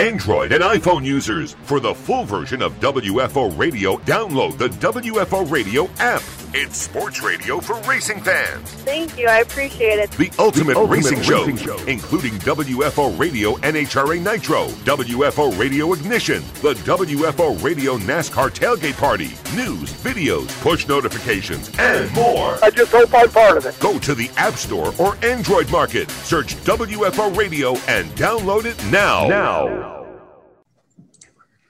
Android and iPhone users. For the full version of WFO Radio, download the WFO Radio app. It's sports radio for racing fans. Thank you. I appreciate it. The ultimate, ultimate racing, racing show, show. including WFO Radio NHRA Nitro, WFO Radio Ignition, the WFO Radio NASCAR Tailgate Party, news, videos, push notifications, and more. I just hope I'm part of it. Go to the App Store or Android Market, search WFO Radio, and download it now. Now.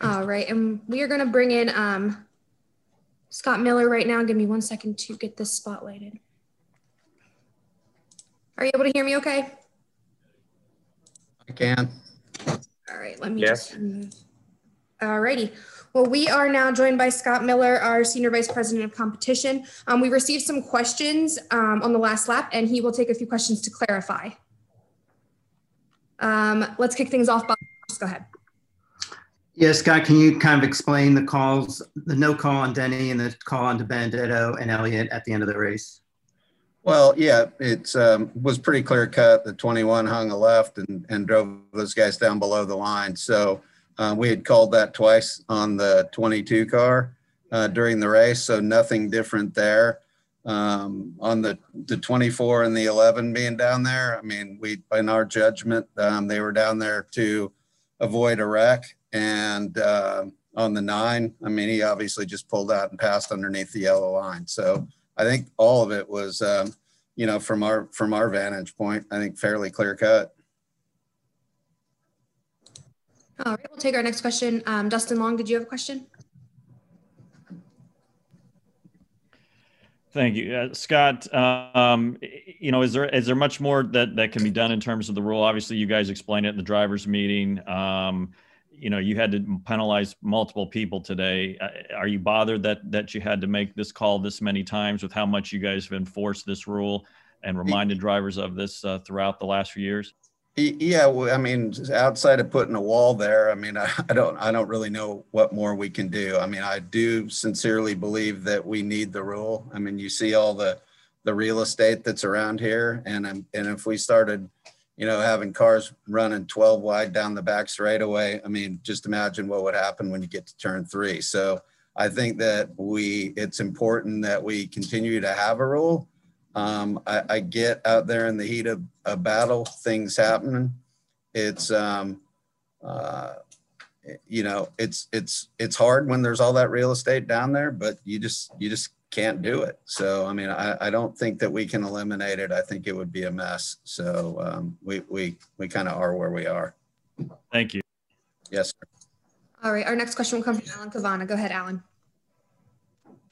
All right, and we are going to bring in um, Scott Miller right now. Give me one second to get this spotlighted. Are you able to hear me okay? I can. All right, let me Yes. just remove. All righty. Well, we are now joined by Scott Miller, our Senior Vice President of Competition. Um, we received some questions um, on the last lap, and he will take a few questions to clarify. Um, let's kick things off. Bob. Just go ahead. Yeah, Scott, can you kind of explain the calls, the no call on Denny and the call on DiBenedetto and Elliott at the end of the race? Well, yeah, it um, was pretty clear cut. The 21 hung a left and, and drove those guys down below the line. So uh, we had called that twice on the 22 car uh, during the race. So nothing different there. Um, on the, the 24 and the 11 being down there, I mean, we, in our judgment, um, they were down there to avoid a wreck. And uh, on the nine, I mean, he obviously just pulled out and passed underneath the yellow line. So I think all of it was, um, you know, from our from our vantage point, I think fairly clear cut. All right, we'll take our next question. Um, Dustin Long, did you have a question? Thank you, uh, Scott. Um, you know, is there is there much more that that can be done in terms of the rule? Obviously, you guys explained it in the drivers' meeting. Um, you know, you had to penalize multiple people today. Uh, Are you bothered that that you had to make this call this many times with how much you guys have enforced this rule and reminded drivers of this uh, throughout the last few years? Yeah, well, I mean, outside of putting a wall there, I mean, I, I don't, I don't really know what more we can do. I mean, I do sincerely believe that we need the rule. I mean, you see all the, the real estate that's around here, and and if we started, you know, having cars running 12 wide down the back straightaway, I mean, just imagine what would happen when you get to turn three. So I think that we, it's important that we continue to have a rule. Um, I, I get out there in the heat of a battle, things happen. It's, um, uh, you know, it's it's it's hard when there's all that real estate down there, but you just you just can't do it. So I mean, I, I don't think that we can eliminate it. I think it would be a mess. So um, we we we kind of are where we are. Thank you. Yes. Sir. All right, our next question will come from Alan Cavanna. Go ahead, Alan.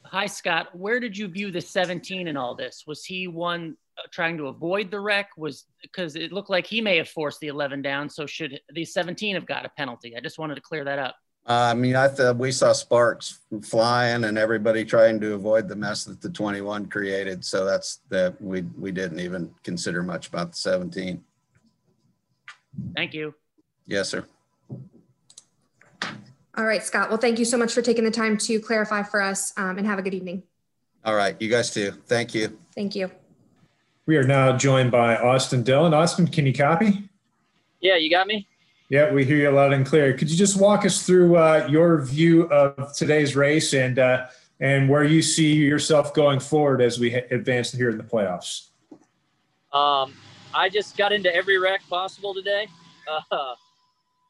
Hi, Scott. Where did you view the 17 in all this? Was he one uh, trying to avoid the wreck? Was because it looked like he may have forced the 11 down. So should the 17 have got a penalty? I just wanted to clear that up. I mean, I thought we saw sparks flying and everybody trying to avoid the mess that the 21 created. So that's that we we didn't even consider much about the 17. Thank you. Yes, sir. All right, Scott. Well, thank you so much for taking the time to clarify for us um, and have a good evening. All right, you guys too. Thank you. Thank you. We are now joined by Austin Dillon. Austin, can you copy? Yeah, you got me? Yeah, we hear you loud and clear. Could you just walk us through uh, your view of today's race and uh, and where you see yourself going forward as we advance here in the playoffs? Um, I just got into every wreck possible today. Uh,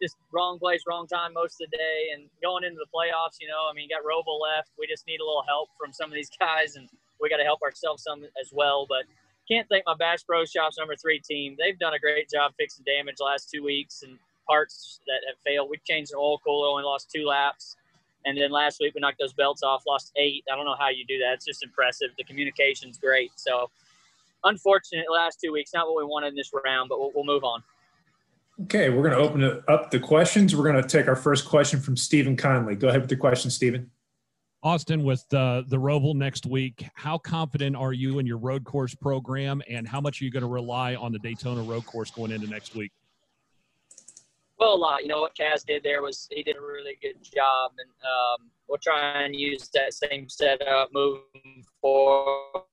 just wrong place, wrong time most of the day. And going into the playoffs, you know, I mean, you got Roval left. We just need a little help from some of these guys, and we got to help ourselves some as well. But can't thank my Bass Pro Shops number three team. They've done a great job fixing damage last two weeks and parts that have failed. We changed an oil cooler, only lost two laps. And then last week we knocked those belts off, lost eight. I don't know how you do that. It's just impressive. The communication's great. So unfortunate last two weeks, not what we wanted in this round, but we'll, we'll move on. Okay, we're going to open up the questions. We're going to take our first question from Stephen Conley. Go ahead with the question, Stephen. Austin, with uh, the Roval next week, how confident are you in your road course program, and how much are you going to rely on the Daytona road course going into next week? Well, a lot. You know what Kaz did there was he did a really good job, and um, we'll try and use that same setup moving forward.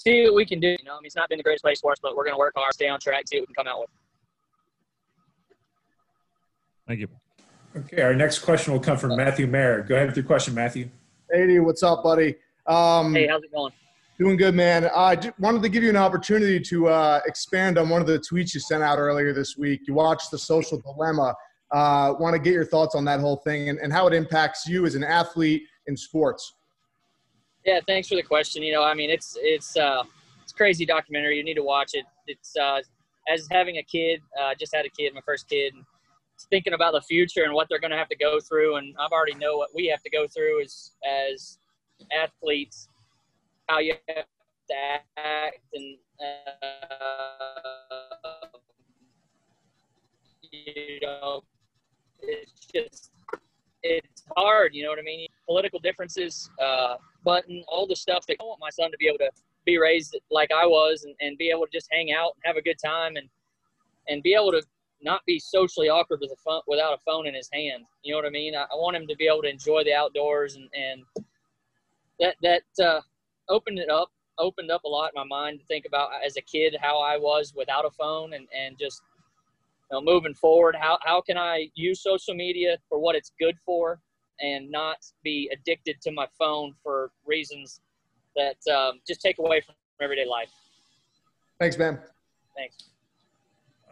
See what we can do. You know, I mean, it's not been the greatest place for us, but we're going to work hard, stay on track, see what we can come out with. Thank you. Okay, our next question will come from Matthew Mayer. Go ahead with your question, Matthew. Hey, what's up, buddy? Um, hey, how's it going? Doing good, man. I uh, wanted to give you an opportunity to uh, expand on one of the tweets you sent out earlier this week. You watched the social dilemma. Uh, want to get your thoughts on that whole thing and, and how it impacts you as an athlete in sports. Yeah, thanks for the question. You know, I mean, it's it's uh, it's crazy documentary. You need to watch it. It's uh, as having a kid. Uh, just had a kid, my first kid. And thinking about the future and what they're going to have to go through, and I've already know what we have to go through as as athletes, how you have to act, and uh, you know, it's just it's hard. You know what I mean? Political differences, uh, but all the stuff that I want my son to be able to be raised like I was, and, and be able to just hang out and have a good time, and and be able to not be socially awkward with a phone without a phone in his hand. You know what I mean? I, I want him to be able to enjoy the outdoors and and that that uh, opened it up, opened up a lot in my mind to think about as a kid how I was without a phone and and just you know, moving forward, how how can I use social media for what it's good for and not be addicted to my phone for reasons that um, just take away from everyday life. Thanks, man. Thanks.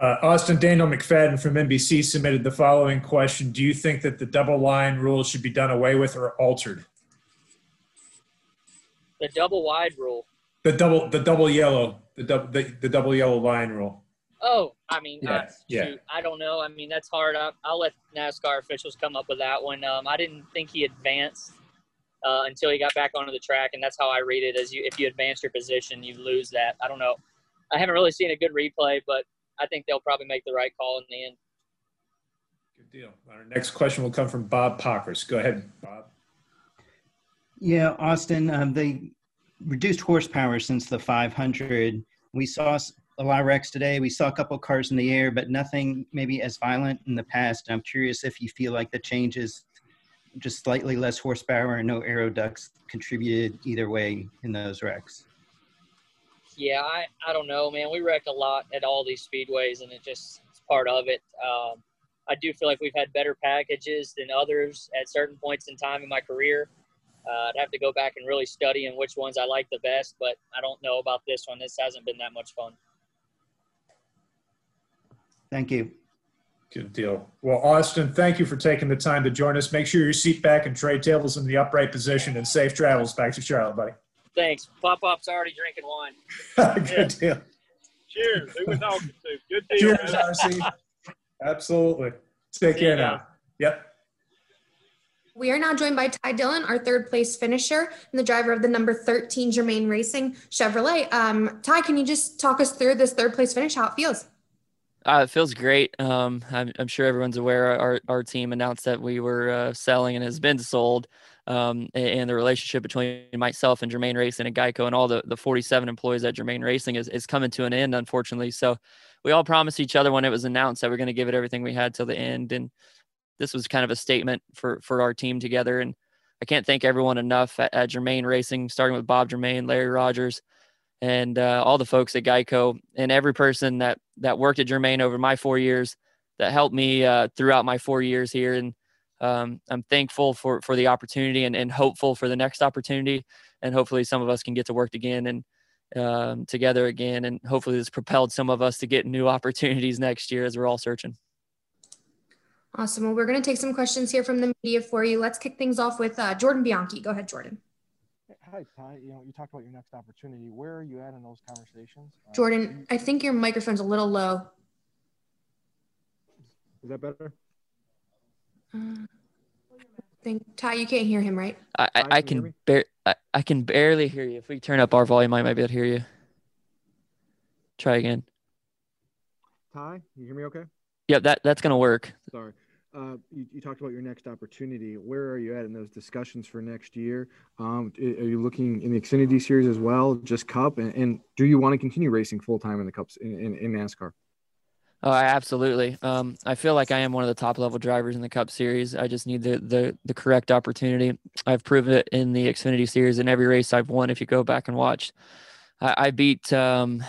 Uh, Austin Daniel McFadin from NBC submitted the following question: Do you think that the double line rule should be done away with or altered? The double wide rule. The double, the double yellow, the double, the, the double yellow line rule. Oh, I mean, yeah, I, yeah. Shoot, I don't know. I mean, that's hard. I, will let NASCAR officials come up with that one. Um, I didn't think he advanced uh, until he got back onto the track, and that's how I read it. As you, if you advance your position, you lose that. I don't know. I haven't really seen a good replay, but I think they'll probably make the right call in the end. Good deal. Our next question will come from Bob Pockrass. Go ahead, Bob. Yeah, Austin, um, they reduced horsepower since the 500. We saw a lot of wrecks today. We saw a couple cars in the air, but nothing maybe as violent in the past. I'm curious if you feel like the changes, just slightly less horsepower and no aero ducts, contributed either way in those wrecks. Yeah, I, I don't know, man. We wreck a lot at all these speedways, and it just it's part of it. Um, I do feel like we've had better packages than others at certain points in time in my career. Uh, I'd have to go back and really study and which ones I like the best, but I don't know about this one. This hasn't been that much fun. Thank you. Good deal. Well, Austin, thank you for taking the time to join us. Make sure your seat back and tray tables in the upright position and safe travels back to Charlotte, buddy. Thanks. Pop Pop's already drinking wine. Good deal. Cheers. Who was talking to? Good deal. Cheers, RC. Absolutely. Take care now. Yep. We are now joined by Ty Dillon, our third place finisher and the driver of the number 13 Germain Racing Chevrolet. Um, Ty, can you just talk us through this third place finish, how it feels? Uh, it feels great. Um, I'm, I'm, sure everyone's aware our, our team announced that we were uh, selling and has been sold. Um, and the relationship between myself and Germain Racing and Geico and all the, the 47 employees at Germain Racing is, is coming to an end, unfortunately. So we all promised each other when it was announced that we're going to give it everything we had till the end. And this was kind of a statement for, for our team together. And I can't thank everyone enough at, at Germain Racing, starting with Bob Germain, Larry Rogers, and uh, all the folks at Geico and every person that that worked at Germain over my four years that helped me uh, throughout my four years here. And um, I'm thankful for for the opportunity and, and hopeful for the next opportunity. And hopefully some of us can get to work again and um, together again. And hopefully this propelled some of us to get new opportunities next year as we're all searching. Awesome. Well, we're going to take some questions here from the media for you. Let's kick things off with uh, Jordan Bianchi. Go ahead, Jordan. Hi, Ty. You know, you talked about your next opportunity. Where are you at in those conversations? Uh, Jordan, I think your microphone's a little low. Is that better? Uh, I think Ty, you can't hear him, right? I, I, I can bar- I, I can barely hear you. If we turn up our volume, I might be able to hear you. Try again. Ty, you hear me okay? Yep, that that's gonna work. Sorry uh, you, you, talked about your next opportunity. Where are you at in those discussions for next year? Um, are you looking in the Xfinity Series as well, just Cup? And, and do you want to continue racing full time in the Cups in, in, in NASCAR? Oh, absolutely. Um, I feel like I am one of the top level drivers in the Cup Series. I just need the, the the correct opportunity. I've proven it in the Xfinity Series in every race I've won. If you go back and watch, I, I beat. Um,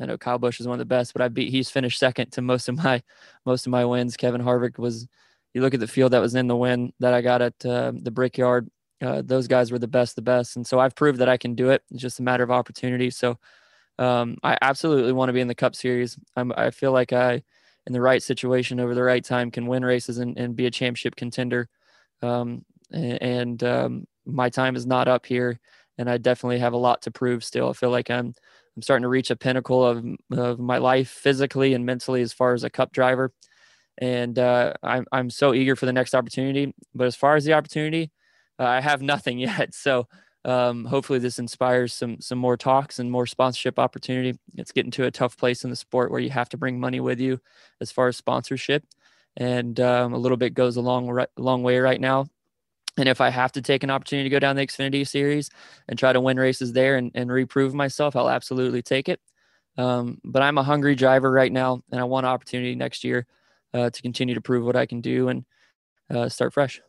I know Kyle Busch is one of the best, but I beat. He's finished second to most of my most of my wins. Kevin Harvick was. You look at the field that was in the win that I got at uh, the Brickyard. Uh, those guys were the best, the best, and so I've proved that I can do it. It's just a matter of opportunity. So um, I absolutely want to be in the Cup Series. I'm, I feel like I, in the right situation over the right time, can win races and, and be a championship contender. Um, and um, my time is not up here, and I definitely have a lot to prove still. I feel like I'm I'm starting to reach a pinnacle of of my life physically and mentally as far as a Cup driver, and uh, I'm I'm so eager for the next opportunity. But as far as the opportunity, uh, I have nothing yet. So um, hopefully this inspires some some more talks and more sponsorship opportunity. It's getting to a tough place in the sport where you have to bring money with you as far as sponsorship, and um, a little bit goes a long long way right now. And if I have to take an opportunity to go down the Xfinity Series and try to win races there and, and reprove myself, I'll absolutely take it. Um, but I'm a hungry driver right now, and I want an opportunity next year uh, to continue to prove what I can do and uh, start fresh.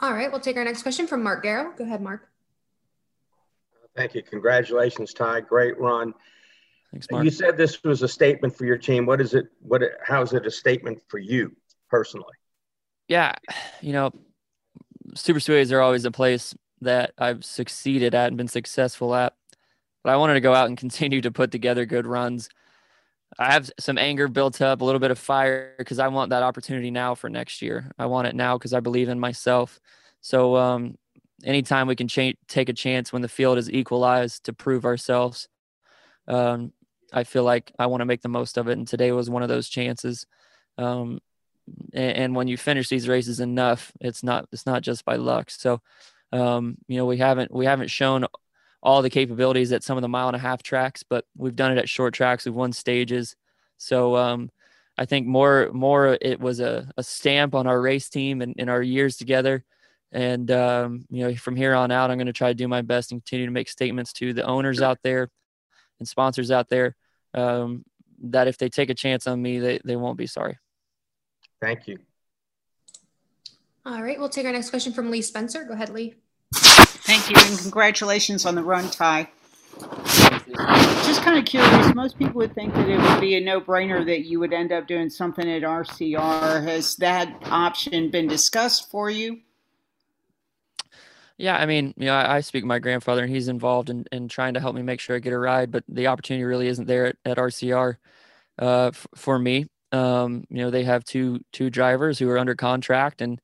All right, we'll take our next question from Mark Garrow. Go ahead, Mark. Thank you. Congratulations, Ty. Great run. Thanks, Mark. You said this was a statement for your team. What is it? What? How is it a statement for you personally? Yeah, you know, super speedways are always a place that I've succeeded at and been successful at. But I wanted to go out and continue to put together good runs. I have some anger built up, a little bit of fire because I want that opportunity now for next year. I want it now because I believe in myself. So um, anytime we can take a chance when the field is equalized to prove ourselves, um, I feel like I want to make the most of it. And today was one of those chances. Um, and, and, when you finish these races enough, it's not it's not just by luck. So um, you know we haven't we haven't shown all the capabilities at some of the mile and a half tracks, but we've done it at short tracks. We've won stages. So um, I think more more it was a, a stamp on our race team and in our years together. And um, you know, from here on out, I'm going to try to do my best and continue to make statements to the owners out there and sponsors out there um, that if they take a chance on me, they, they won't be sorry. Thank you. All right, we'll take our next question from Lee Spencer. Go ahead, Lee. Thank you, and congratulations on the run, Ty. Just kind of curious, most people would think that it would be a no-brainer that you would end up doing something at RCR. Has that option been discussed for you? Yeah, I mean, you know, I, I speak my grandfather, and he's involved in, in trying to help me make sure I get a ride, but the opportunity really isn't there at, at RCR uh, f- for me. Um, you know, they have two two drivers who are under contract, and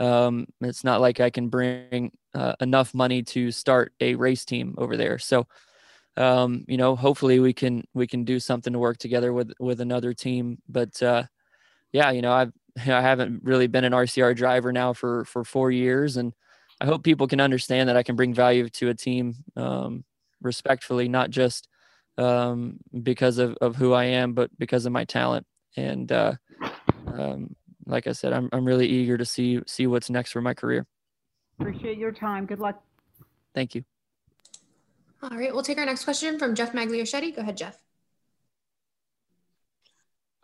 um, it's not like I can bring uh, enough money to start a race team over there. So, um, you know, hopefully we can we can do something to work together with with another team. But uh, yeah, you know, I've I haven't really been an RCR driver now for for four years, and I hope people can understand that I can bring value to a team um, respectfully, not just um, because of, of who I am, but because of my talent. And uh, um, like I said, I'm I'm really eager to see see what's next for my career. Appreciate your time. Good luck. Thank you. All right, we'll take our next question from Jeff Magliachetti. Go ahead, Jeff.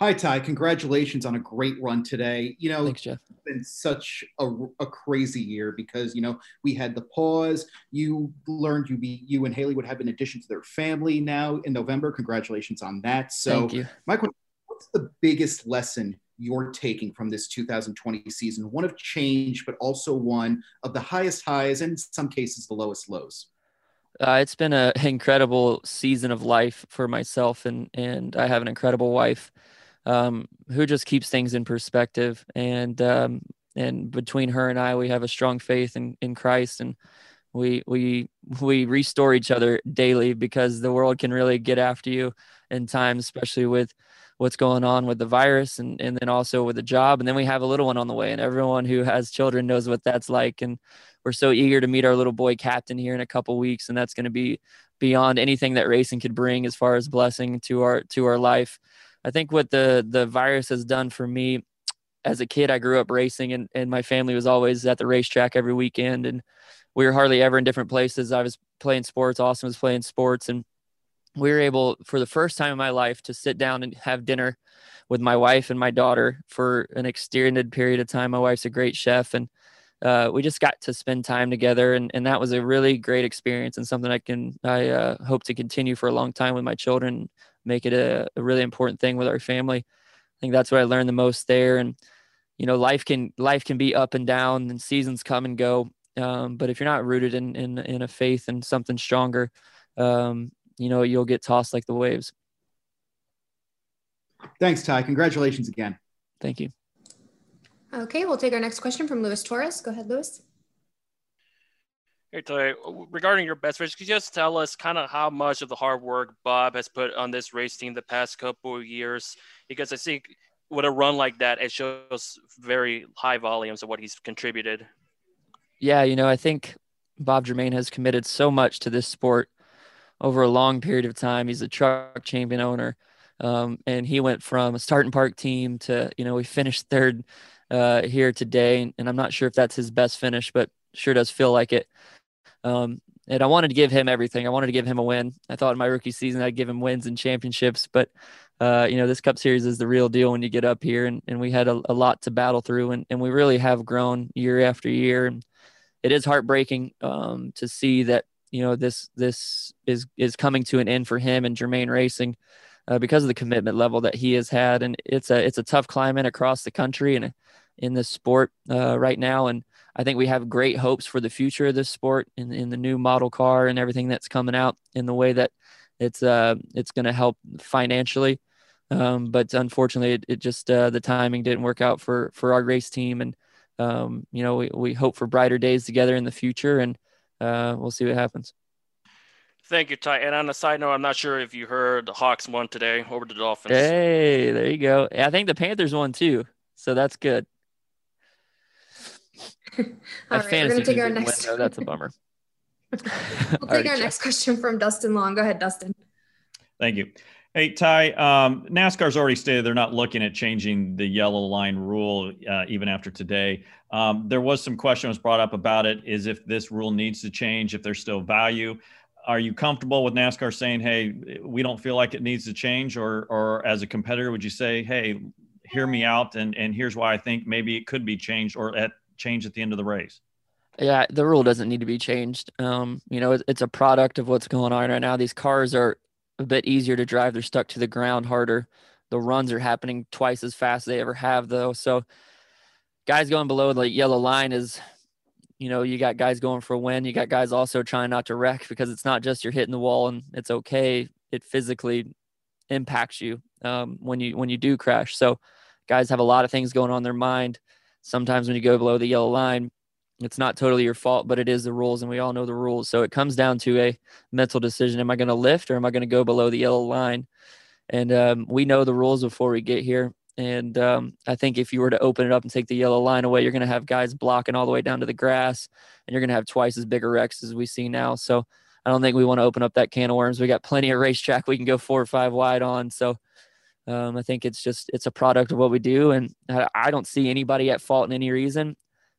Hi, Ty. Congratulations on a great run today. You know, Thanks, Jeff. it's been such a, a crazy year because, you know, we had the pause. You learned you be you and Haley would have an addition to their family now in November. Congratulations on that. So, Thank you. my question what's the biggest lesson you're taking from this 2020 season? One of change, but also one of the highest highs and in some cases the lowest lows. Uh, it's been an incredible season of life for myself, and and I have an incredible wife um, who just keeps things in perspective. And um, and between her and I, we have a strong faith in, in Christ, and we we we restore each other daily because the world can really get after you in times, especially with what's going on with the virus and, and then also with the job. And then we have a little one on the way, and everyone who has children knows what that's like. And we're so eager to meet our little boy captain here in a couple weeks, and that's going to be beyond anything that racing could bring as far as blessing to our to our life. I think what the the virus has done for me as a kid, I grew up racing and, and my family was always at the racetrack every weekend and we were hardly ever in different places. I was playing sports, Austin was playing sports and we were able for the first time in my life to sit down and have dinner with my wife and my daughter for an extended period of time. My wife's a great chef and uh, we just got to spend time together, and, and that was a really great experience and something I can I uh, hope to continue for a long time with my children, make it a, a really important thing with our family. I think that's what I learned the most there, and you know, life can life can be up and down, and seasons come and go. Um, but if you're not rooted in in in a faith and something stronger, um, you know, you'll get tossed like the waves. Thanks, Ty. Congratulations again. Thank you. Okay, we'll take our next question from Luis Torres. Go ahead, Luis. Hey, Ty, regarding your best race, could you just tell us kind of how much of the hard work Bob has put on this race team the past couple of years? Because I think with a run like that, it shows very high volumes of what he's contributed. Yeah, you know, I think Bob Germain has committed so much to this sport over a long period of time. He's a truck champion owner. Um, and he went from a starting park team to, you know, we finished third uh, here today, and I'm not sure if that's his best finish, but sure does feel like it. Um, and I wanted to give him everything. I wanted to give him a win. I thought in my rookie season I'd give him wins and championships, but uh, you know this Cup Series is the real deal when you get up here, and, and we had a, a lot to battle through, and, and we really have grown year after year, and it is heartbreaking um, to see that you know this this is is coming to an end for him and Germain Racing uh, because of the commitment level that he has had, and it's a it's a tough climate across the country, and in this sport uh, right now. And I think we have great hopes for the future of this sport in, in the new model car and everything that's coming out in the way that it's uh, it's going to help financially. Um, but unfortunately, it, it just uh, the timing didn't work out for for our race team, and um, you know we, we hope for brighter days together in the future, and uh, we'll see what happens. Thank you, Ty. And on a side note, I'm not sure if you heard the Hawks won today over the Dolphins. Hey, there you go. I think the Panthers won too, so that's good. All right, we're going to take our next. Win, that's a bummer. we'll take our next question from Dustin Long. Go ahead, Dustin. Thank you. Hey, Ty, um, NASCAR's already stated they're not looking at changing the yellow line rule uh, even after today. Um, there was some question was brought up about it is if this rule needs to change, if there's still value. Are you comfortable with NASCAR saying, hey, we don't feel like it needs to change? Or, or as a competitor, would you say, hey, hear me out and, and here's why I think maybe it could be changed or at change at the end of the race. Yeah, the rule doesn't need to be changed. Um, you know, it's a product of what's going on right now. These cars are a bit easier to drive. They're stuck to the ground harder. The runs are happening twice as fast as they ever have, though. So, guys going below the yellow line is, you know, you got guys going for a win. You got guys also trying not to wreck because it's not just you're hitting the wall and it's okay. It physically impacts you um, when you when you do crash. So, guys have a lot of things going on in their mind sometimes when you go below the yellow line, it's not totally your fault, but it is the rules, and we all know the rules. So it comes down to a mental decision: Am I going to lift or am I going to go below the yellow line? And um, we know the rules before we get here. And um, I think if you were to open it up and take the yellow line away, you're going to have guys blocking all the way down to the grass, and you're going to have twice as big a wrecks as we see now. So I don't think we want to open up that can of worms. We got plenty of racetrack we can go four or five wide on. So um, I think it's just it's a product of what we do, and I, I don't see anybody at fault in any reason.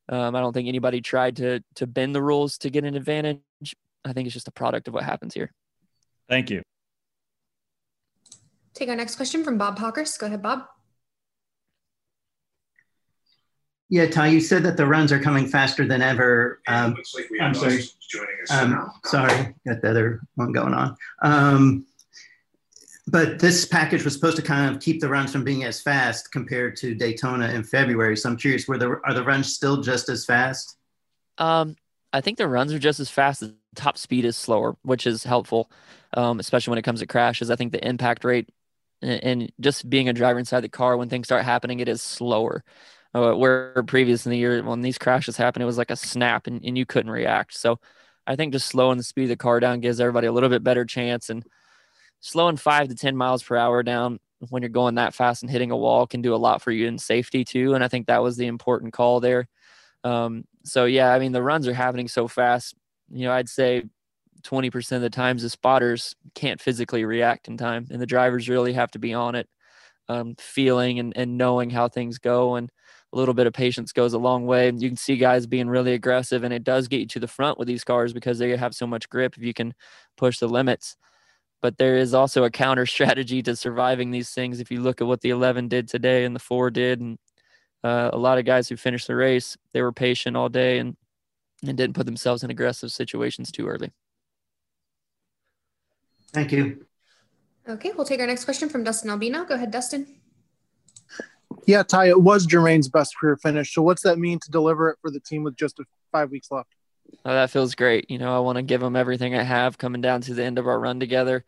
Um, I don't think anybody tried to to bend the rules to get an advantage. I think it's just a product of what happens here. Thank you. Take our next question from Bob Pockrass. Go ahead, Bob. Yeah, Ty, you said that the runs are coming faster than ever. Um, like I'm sorry. Um, sorry, got the other one going on. Um, but this package was supposed to kind of keep the runs from being as fast compared to Daytona in February. So I'm curious, were the are the runs still just as fast? Um, I think the runs are just as fast. The top speed is slower, which is helpful, um, especially when it comes to crashes. I think the impact rate and, and just being a driver inside the car when things start happening, it is slower. Uh, where previous in the year when these crashes happened, it was like a snap and, and you couldn't react. So I think just slowing the speed of the car down gives everybody a little bit better chance and slowing five to 10 miles per hour down when you're going that fast and hitting a wall can do a lot for you in safety too. And I think that was the important call there. Um, so yeah, I mean, the runs are happening so fast, you know, I'd say 20% of the times the spotters can't physically react in time and the drivers really have to be on it, um, feeling and, and knowing how things go. And a little bit of patience goes a long way. You can see guys being really aggressive and it does get you to the front with these cars because they have so much grip if you can push the limits but there is also a counter strategy to surviving these things. If you look at what the 11 did today and the four did, and uh, a lot of guys who finished the race, they were patient all day and and didn't put themselves in aggressive situations too early. Thank you. Okay, we'll take our next question from Dustin Albino. Go ahead, Dustin. Yeah, Ty, it was Germain's best career finish. So what's that mean to deliver it for the team with just five weeks left? Oh, that feels great. You know, I want to give them everything I have coming down to the end of our run together.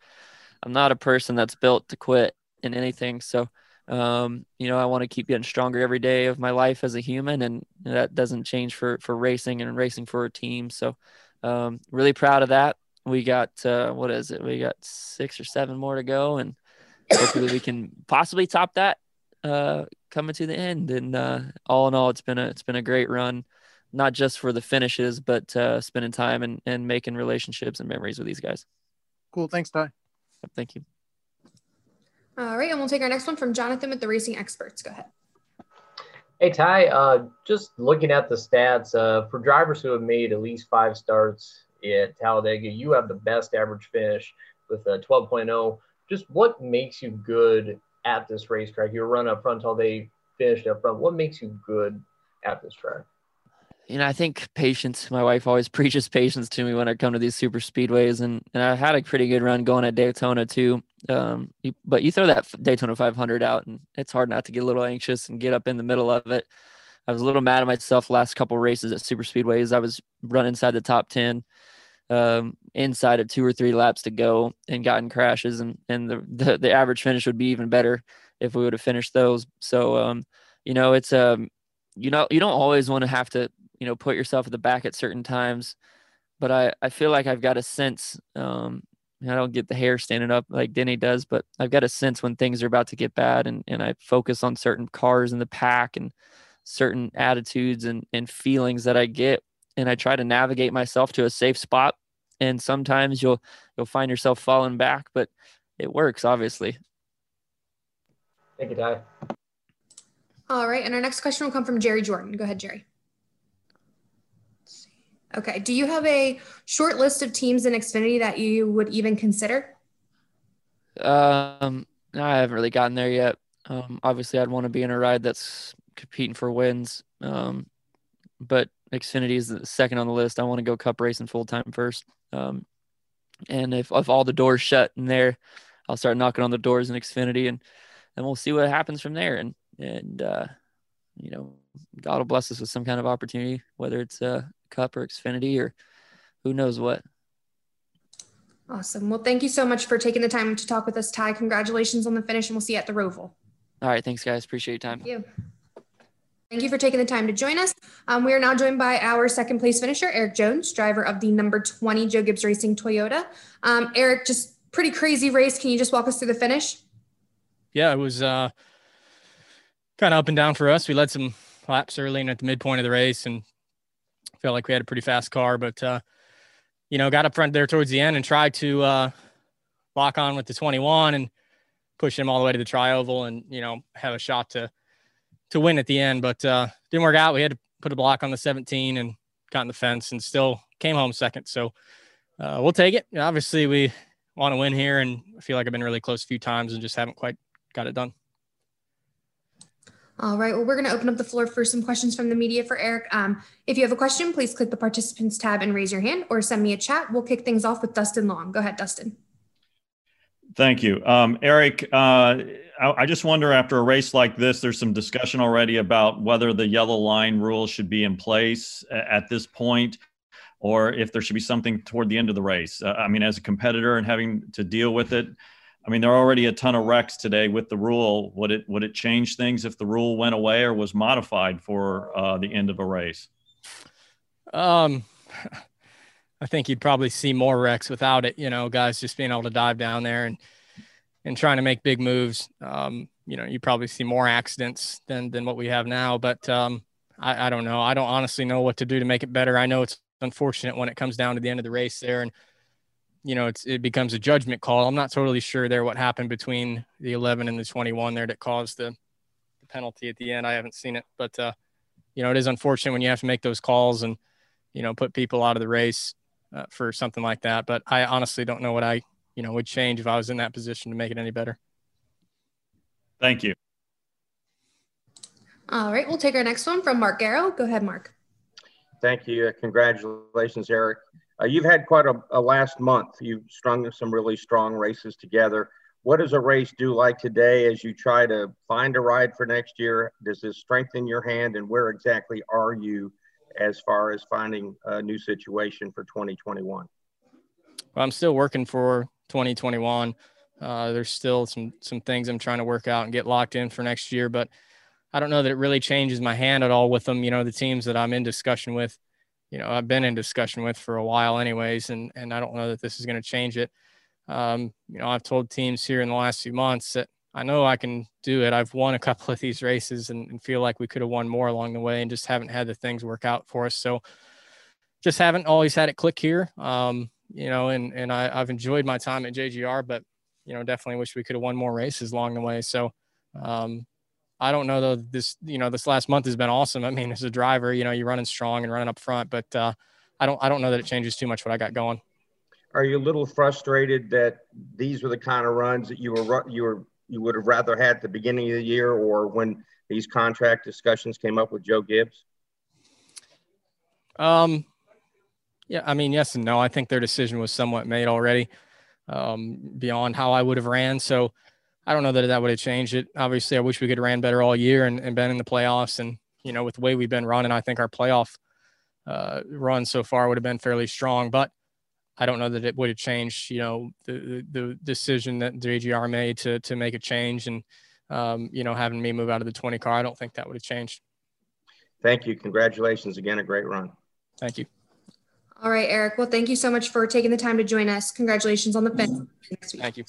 I'm not a person that's built to quit in anything. So, um, you know, I want to keep getting stronger every day of my life as a human, and that doesn't change for for racing and racing for a team. So, um, really proud of that. We got uh, what is it? We got six or seven more to go, and hopefully we can possibly top that uh, coming to the end. And uh, all in all, it's been a it's been a great run, not just for the finishes, but uh, spending time and and making relationships and memories with these guys. Cool. Thanks, Ty. Thank you. All right, and we'll take our next one from Jonathan with the Racing Experts. Go ahead. Hey Ty, uh, just looking at the stats uh, for drivers who have made at least five starts at Talladega, you have the best average finish with a 12.0. Just what makes you good at this racetrack? You run up front all day, finished up front. What makes you good at this track? you know, I think patience. My wife always preaches patience to me when I come to these super speedways, and, and I had a pretty good run going at Daytona too. Um, you, but you throw that Daytona 500 out, and it's hard not to get a little anxious and get up in the middle of it. I was a little mad at myself last couple races at super speedways. I was running inside the top 10, um, inside of two or three laps to go, and gotten crashes, and and the the, the average finish would be even better if we would have finished those. So, um, you know, it's um, you know, you don't always want to have to you know put yourself at the back at certain times but i i feel like i've got a sense um i don't get the hair standing up like denny does but i've got a sense when things are about to get bad and and i focus on certain cars in the pack and certain attitudes and and feelings that i get and i try to navigate myself to a safe spot and sometimes you'll you'll find yourself falling back but it works obviously thank you ty all right and our next question will come from jerry jordan go ahead jerry Okay. Do you have a short list of teams in Xfinity that you would even consider? Um, I haven't really gotten there yet. Um, obviously, I'd want to be in a ride that's competing for wins. Um, but Xfinity is the second on the list. I want to go Cup racing full time first. Um, and if if all the doors shut in there, I'll start knocking on the doors in Xfinity, and and we'll see what happens from there. And and uh, you know, God will bless us with some kind of opportunity, whether it's a Cup or Xfinity or who knows what. Awesome. Well, thank you so much for taking the time to talk with us, Ty. Congratulations on the finish, and we'll see you at the Roval. All right. Thanks, guys. Appreciate your time. Thank you. Thank you for taking the time to join us. Um, we are now joined by our second place finisher, Erik Jones, driver of the number 20 Joe Gibbs Racing Toyota. Um, Erik, just pretty crazy race. Can you just walk us through the finish? Yeah, it was uh, kind of up and down for us. We led some laps early and at the midpoint of the race and felt like we had a pretty fast car, but uh, you know, got up front there towards the end and tried to uh, lock on with the 21 and push him all the way to the tri-oval and you know have a shot to to win at the end, but uh, didn't work out. We had to put a block on the 17 and got in the fence and still came home second. So uh, we'll take it. Obviously, we want to win here, and I feel like I've been really close a few times and just haven't quite got it done. All right, well, we're going to open up the floor for some questions from the media for Erik. Um, if you have a question, please click the participants tab and raise your hand or send me a chat. We'll kick things off with Dustin Long. Go ahead, Dustin. Thank you. Um, Erik, uh, I, I, just wonder after a race like this, there's some discussion already about whether the yellow line rule should be in place at this point or if there should be something toward the end of the race. Uh, I mean, as a competitor and having to deal with it, I mean, there are already a ton of wrecks today with the rule. Would it would it change things if the rule went away or was modified for uh, the end of a race? Um, I think you'd probably see more wrecks without it. You know, guys just being able to dive down there and and trying to make big moves. Um, you know, you probably see more accidents than than what we have now. But um, I, I don't know. I don't honestly know what to do to make it better. I know it's unfortunate when it comes down to the end of the race there and you know, it's, it becomes a judgment call. I'm not totally sure there what happened between the 11 and the 21 there that caused the, the penalty at the end. I haven't seen it, but uh, you know, it is unfortunate when you have to make those calls and you know put people out of the race uh, for something like that. But I honestly don't know what I you know would change if I was in that position to make it any better. Thank you. All right, we'll take our next one from Mark Garrow. Go ahead, Mark. Thank you. Congratulations, Erik. Uh, you've had quite a, a, last month. You've strung some really strong races together. What does a race do like today as you try to find a ride for next year? Does this strengthen your hand, and where exactly are you as far as finding a new situation for 2021? Well, I'm still working for 2021. Uh, there's still some some things I'm trying to work out and get locked in for next year, but I don't know that it really changes my hand at all with them. You know, the teams that I'm in discussion with, you know, I've been in discussion with for a while, anyways, and and I don't know that this is going to change it. Um, you know, I've told teams here in the last few months that I know I can do it. I've won a couple of these races and, and feel like we could have won more along the way, and just haven't had the things work out for us. So, just haven't always had it click here. Um, you know, and and I, I've enjoyed my time at JGR, but you know, definitely wish we could have won more races along the way. So, um, I don't know though. This you know this last month has been awesome. I mean, as a driver, you know, you're running strong and running up front, but uh, I don't I don't know that it changes too much what I got going. Are you a little frustrated that these were the kind of runs that you were you were you would have rather had at the beginning of the year or when these contract discussions came up with Joe Gibbs? Um, yeah, I mean, yes and no. I think their decision was somewhat made already um, beyond how I would have ran. So I don't know that that would have changed it. Obviously, I wish we could have ran better all year and, and been in the playoffs. And, you know, with the way we've been running, I think our playoff uh, run so far would have been fairly strong. But I don't know that it would have changed, you know, the, the, decision that JGR made to, to make a change and, um, you know, having me move out of the 20 car. I don't think that would have changed. Thank you. Congratulations again. A great run. Thank you. All right, Erik. Well, thank you so much for taking the time to join us. Congratulations on the fifth next week. Thank you.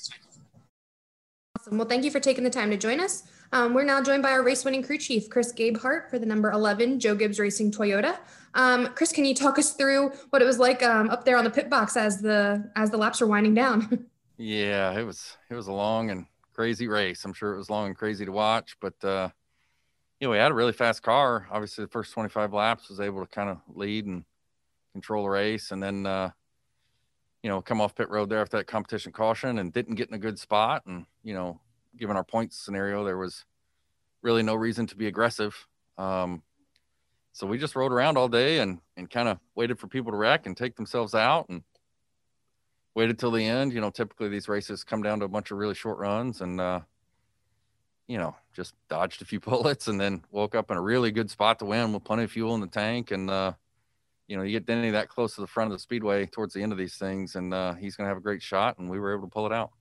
Awesome. Well, thank you for taking the time to join us. Um, we're now joined by our race winning crew chief, Chris Gabehart, for the number 11 Joe Gibbs Racing Toyota. Um, Chris, can you talk us through what it was like um, up there on the pit box as the as the laps were winding down? yeah, it was it was a long and crazy race. I'm sure it was long and crazy to watch, but uh, you know we had a really fast car. Obviously, the first 25 laps was able to kind of lead and control the race, and then uh, you know, come off pit road there after that competition caution and didn't get in a good spot. And, you know, given our points scenario, there was really no reason to be aggressive. Um, so we just rode around all day and, and kind of waited for people to wreck and take themselves out and waited till the end. You know, typically these races come down to a bunch of really short runs and, uh, you know, just dodged a few bullets and then woke up in a really good spot to win with plenty of fuel in the tank. And, uh, you know, you get Denny that close to the front of the speedway towards the end of these things, and uh, he's going to have a great shot. And we were able to pull it out.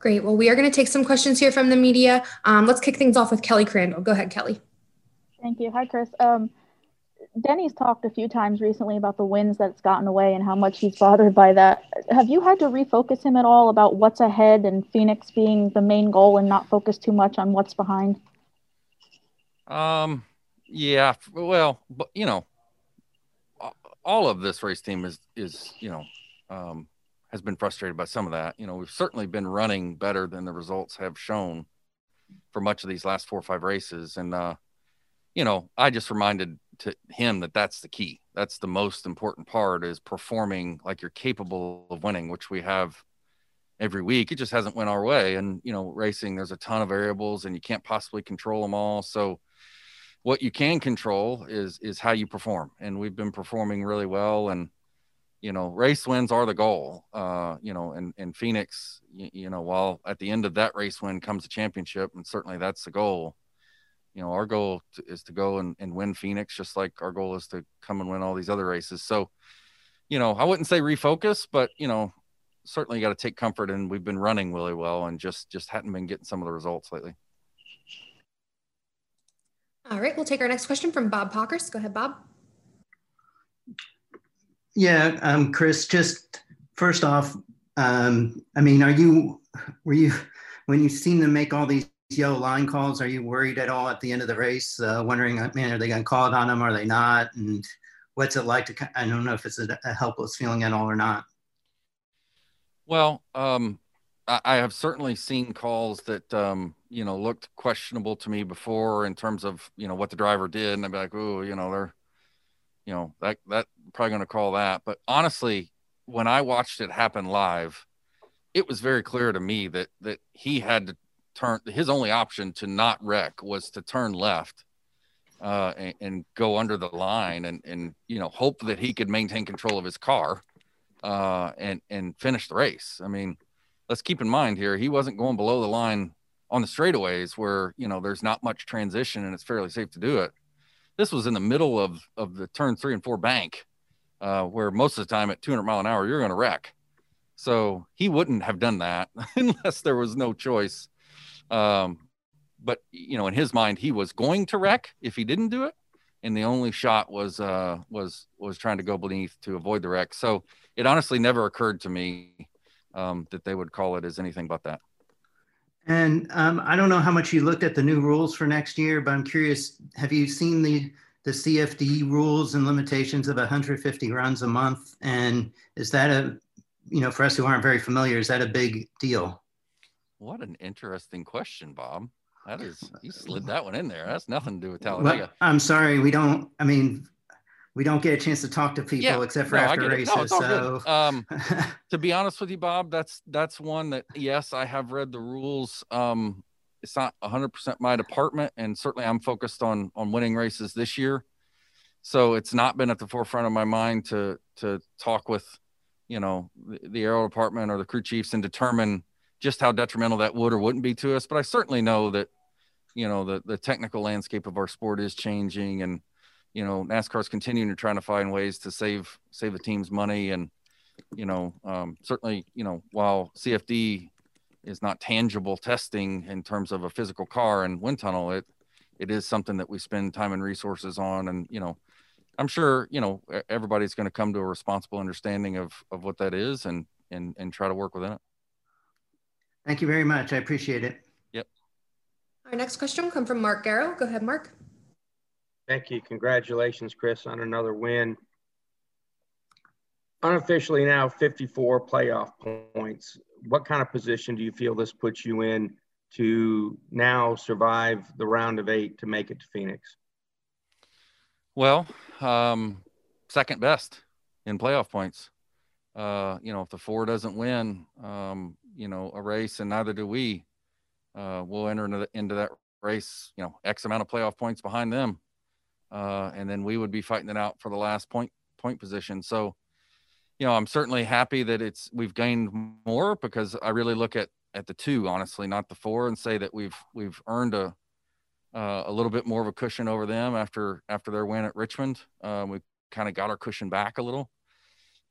Great. Well, we are going to take some questions here from the media. Um, let's kick things off with Kelly Crandall. Go ahead, Kelly. Thank you. Hi, Chris. Um, Denny's talked a few times recently about the wins that's gotten away and how much he's bothered by that. Have you had to refocus him at all about what's ahead and Phoenix being the main goal and not focus too much on what's behind? Um, yeah, well, but you know, all of this race team is is you know um, has been frustrated by some of that. You know, we've certainly been running better than the results have shown for much of these last four or five races, and uh, you know, I just reminded to him that that's the key. That's the most important part is performing like you're capable of winning, which we have every week. It just hasn't went our way, and you know, racing there's a ton of variables, and you can't possibly control them all. So what you can control is is how you perform and we've been performing really well and you know race wins are the goal uh you know and in phoenix you, you, know while at the end of that race win comes the championship and certainly that's the goal you know our goal to, is to go and, and win phoenix just like our goal is to come and win all these other races so you know i wouldn't say refocus but you know certainly got to take comfort and we've been running really well and just just hadn't been getting some of the results lately all right, we'll take our next question from Bob Pockrass. Go ahead, Bob. Yeah, um, Chris, just first off, um, I mean, are you, were you, when you seen them make all these yellow line calls, are you worried at all at the end of the race, uh, wondering, uh, man, are they going to call it on them? Are they not? And what's it like to, I don't know if it's a, a helpless feeling at all or not. Well, um, I have certainly seen calls that um, you know looked questionable to me before in terms of you know what the driver did, and I'd be like, oh, you know, they're, you know, that that probably going to call that. But honestly, when I watched it happen live, it was very clear to me that that he had to turn. His only option to not wreck was to turn left uh, and, and, go under the line and and you know hope that he could maintain control of his car uh, and and finish the race. I mean, let's keep in mind here he wasn't going below the line on the straightaways where you know there's not much transition and it's fairly safe to do it. This was in the middle of of the turn three and four bank, uh, where most of the time at 200 mile an hour you're going to wreck. So he wouldn't have done that unless there was no choice. Um, but you know, in his mind, he was going to wreck if he didn't do it, and the only shot was uh, was was trying to go beneath to avoid the wreck. So it honestly never occurred to me um, that they would call it as anything but that. And um, I don't know how much you looked at the new rules for next year, but I'm curious. Have you seen the the CFD rules and limitations of 150 runs a month? And is that a you know, for us who aren't very familiar, is that a big deal? What an interesting question, Bob. That is, you slid that one in there. That's nothing to do with Talladega. Well, I'm sorry, we don't. I mean, we don't get a chance to talk to people yeah, except for no, after races. No, so, um, to be honest with you, Bob, that's that's one that yes, I have read the rules. Um, it's not 100% my department, and certainly I'm focused on on winning races this year. So it's not been at the forefront of my mind to to talk with you know the, the aero department or the crew chiefs and determine just how detrimental that would or wouldn't be to us. But I certainly know that you know the the technical landscape of our sport is changing, and you know NASCAR's continuing to try to find ways to save save the team's money, and you know um, certainly you know while CFD is not tangible testing in terms of a physical car and wind tunnel, it it is something that we spend time and resources on, and you know I'm sure you know everybody's going to come to a responsible understanding of of what that is and and and try to work within it. Thank you very much. I appreciate it. Yep. Our next question will come from Mark Garrow. Go ahead, Mark. Thank you. Congratulations, Chris, on another win. Unofficially now 54 playoff points. What kind of position do you feel this puts you in to now survive the round of eight to make it to Phoenix? Well, um, second best in playoff points. Uh, you know, if the four doesn't win, um, you know, a race, and neither do we, uh, we'll enter into, the, into that race, you know, X amount of playoff points behind them. Uh, and then we would be fighting it out for the last point point position. So, you know, I'm certainly happy that it's we've gained more because I really look at at the two, honestly, not the four, and say that we've we've earned a uh, a little bit more of a cushion over them after after their win at Richmond. Uh, we kind of got our cushion back a little.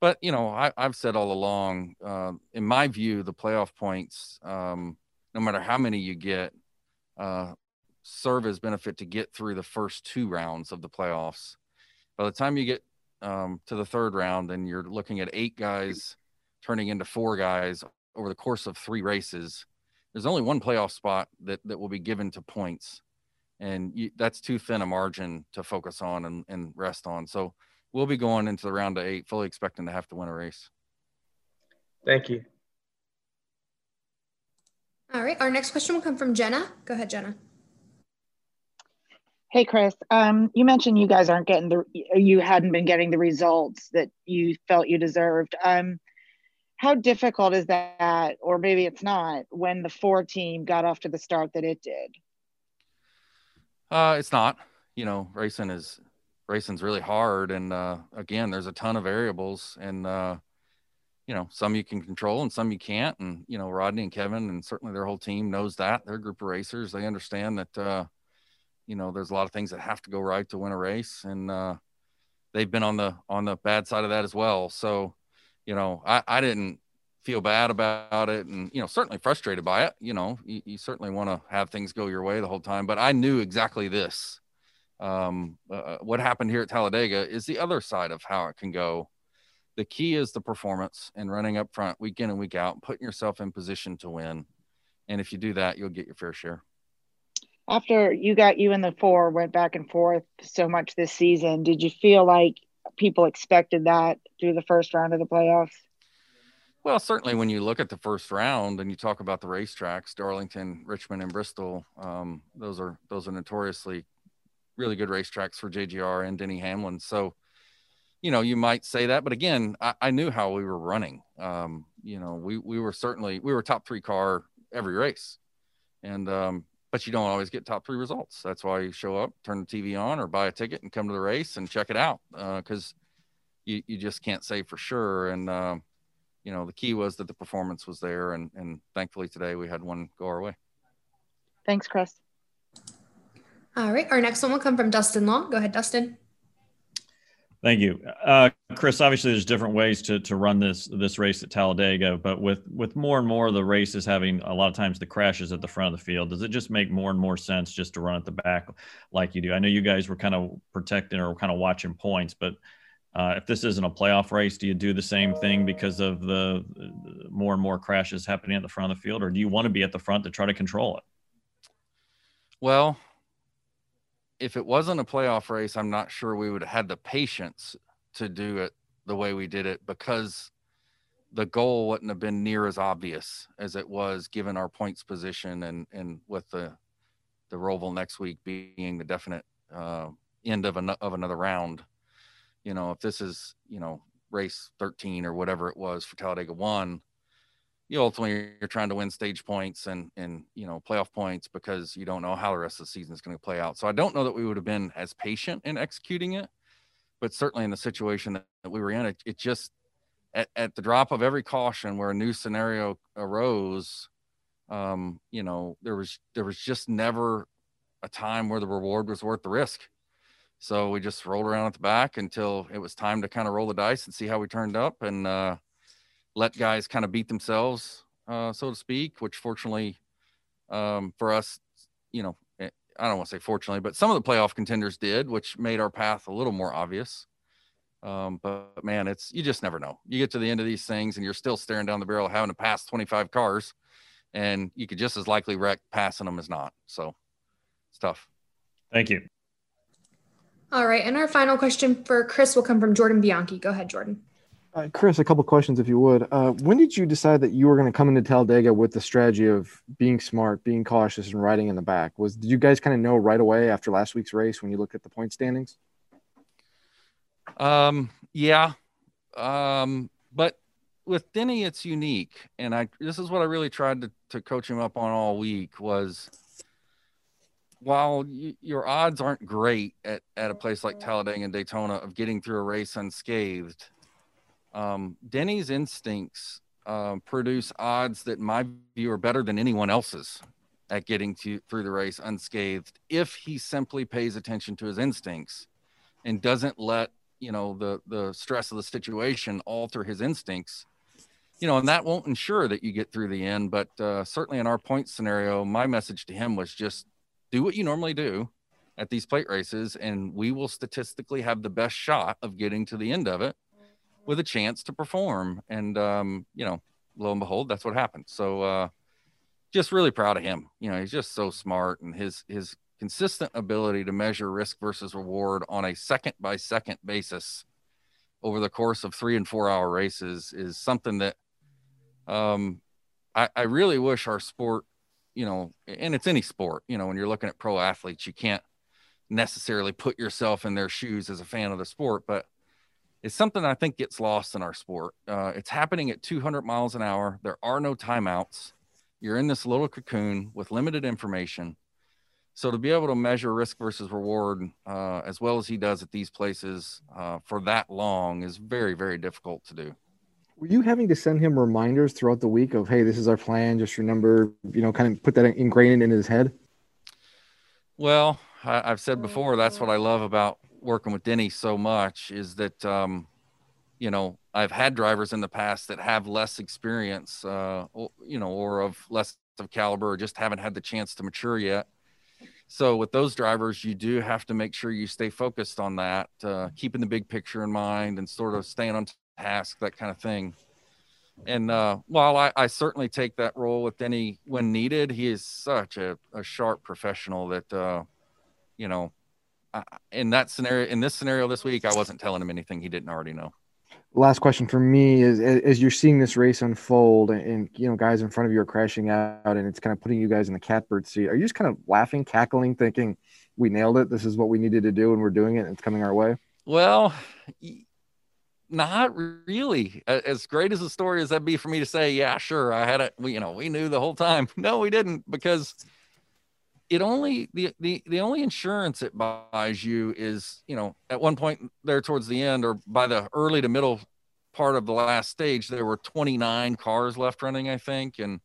But you know, I, have said all along, uh, in my view, the playoff points, um, no matter how many you get, uh, serve as benefit to get through the first two rounds of the playoffs. By the time you get um, to the third round, and you're looking at eight guys turning into four guys over the course of three races, there's only one playoff spot that that will be given to points and you, that's too thin a margin to focus on and, and rest on. So we'll be going into the round of eight, fully expecting to have to win a race. Thank you. All right. Our next question will come from Jenna. Go ahead, Jenna. Hey, Chris. Um, you mentioned you guys aren't getting the, you hadn't been getting the results that you felt you deserved. Um, how difficult is that, or maybe it's not, when the four team got off to the start that it did? Uh, it's not. You know, racing is racing's really hard, and uh, again, there's a ton of variables, and uh, you know, some you can control and some you can't. And you know, Rodney and Kevin, and certainly their whole team knows that. They're a group of racers. They understand that. Uh, you know, there's a lot of things that have to go right to win a race, and uh, they've been on the on the bad side of that as well. So, you know, I, I didn't feel bad about it and you know certainly frustrated by it. You know you, you certainly want to have things go your way the whole time but i knew exactly this. Um, uh, uh, what happened here at talladega is the other side of how it can go. The key is the performance and running up front week in and week out putting yourself in position to win. And if you do that you'll get your fair share after you got you and the four went back and forth so much this season did you feel like people expected that through the first round of the playoffs well, certainly when you look at the first round and you talk about the racetracks, Darlington, Richmond, and Bristol, um, those are those are notoriously really good racetracks for JGR and Denny Hamlin. So, you know, you might say that, but again, I, I knew how we were running. Um, you know, we we were certainly we were top three car every race, and um, but you don't always get top three results. That's why you show up, turn the TV on, or buy a ticket and come to the race and check it out because uh, you you just can't say for sure. And uh, you know the key was that the performance was there, and and thankfully today we had one go our way. Thanks, Chris. All right, our next one will come from Dustin Long. Go ahead, Dustin. Thank you, uh, Chris. Obviously, there's different ways to to run this this race at Talladega, but with with more and more of the races having a lot of times the crashes at the front of the field, does it just make more and more sense just to run at the back like you do? I know you guys were kind of protecting or kind of watching points, but uh, if this isn't a playoff race, do you do the same thing because of the, the more and more crashes happening at the front of the field, or do you want to be at the front to try to control it? Well, if it wasn't a playoff race, I'm not sure we would have had the patience to do it the way we did it because the goal wouldn't have been near as obvious as it was given our points position and and with the the Roval next week being the definite uh, end of an, of another round. You know, if this is you know race 13 or whatever it was for Talladega one, you ultimately you're trying to win stage points and and you know playoff points because you don't know how the rest of the season is going to play out. So I don't know that we would have been as patient in executing it, but certainly in the situation that, we were in, it, it just at, at the drop of every caution where a new scenario arose, um, you know, there was there was just never a time where the reward was worth the risk. So we just rolled around at the back until it was time to kind of roll the dice and see how we turned up and uh let guys kind of beat themselves, uh, so to speak, which fortunately um, for us, you know, eh, I don't want to say fortunately, but some of the playoff contenders did, which made our path a little more obvious. Um, but man, it's you just never know. You get to the end of these things and you're still staring down the barrel having to pass 25 cars, and you could just as likely wreck passing them as not. So it's tough. Thank you. All right, and our final question for Chris will come from Jordan Bianchi. Go ahead, Jordan. Uh, Chris, a couple questions, if you would. Uh, when did you decide that you were going to come into Talladega with the strategy of being smart, being cautious, and riding in the back? Was did you guys kind of know right away after last week's race when you looked at the point standings? Um, yeah, um, but with Denny, it's unique, and I this is what I really tried to to coach him up on all week was while your odds aren't great at, at a place like Talladega and Daytona of getting through a race unscathed, um, Denny's instincts uh, produce odds that, my view, are better than anyone else's at getting to through the race unscathed if he simply pays attention to his instincts and doesn't let you know the the stress of the situation alter his instincts. You know and that won't ensure that you get through the end but uh, certainly in our point scenario my message to him was just do what you normally do at these plate races and we will statistically have the best shot of getting to the end of it with a chance to perform. And um, you know, lo and behold, that's what happened. So uh, just really proud of him. You know, he's just so smart, and his his consistent ability to measure risk versus reward on a second by second basis over the course of three and four hour races is something that um, I, I really wish our sport, you know, and it's any sport, you know, when you're looking at pro athletes, you can't necessarily put yourself in their shoes as a fan of the sport, but is something I think gets lost in our sport. Uh, it's happening at 200 miles an hour. There are no timeouts. You're in this little cocoon with limited information. So to be able to measure risk versus reward uh, as well as he does at these places uh, for that long is very, very difficult to do. Were you having to send him reminders throughout the week of, hey, this is our plan? Just remember, you know, kind of put that ingrained in his head? Well, I, have said before, that's what I love about working with Denny so much is that um, you know I've had drivers in the past that have less experience, uh, or, you know, or of less of caliber, or just haven't had the chance to mature yet. So with those drivers, you do have to make sure you stay focused on that, uh, keeping the big picture in mind, and sort of staying on task, that kind of thing. And uh, while I, I, certainly take that role with Denny when needed, he is such a, a sharp professional that, uh, you know, in that scenario, in this scenario this week, I wasn't telling him anything he didn't already know. Last question for me is: as you're seeing this race unfold, and you know guys in front of you are crashing out, and it's kind of putting you guys in the catbird seat. Are you just kind of laughing, cackling, thinking, "We nailed it. This is what we needed to do, and we're doing it, and it's coming our way." Well, not really. As great as a story as that'd be for me to say, yeah, sure, I had it. We, you know, we knew the whole time. No, we didn't because it only the, the the only insurance it buys you is you know at one point there towards the end or by the early to middle part of the last stage there were 29 cars left running i think and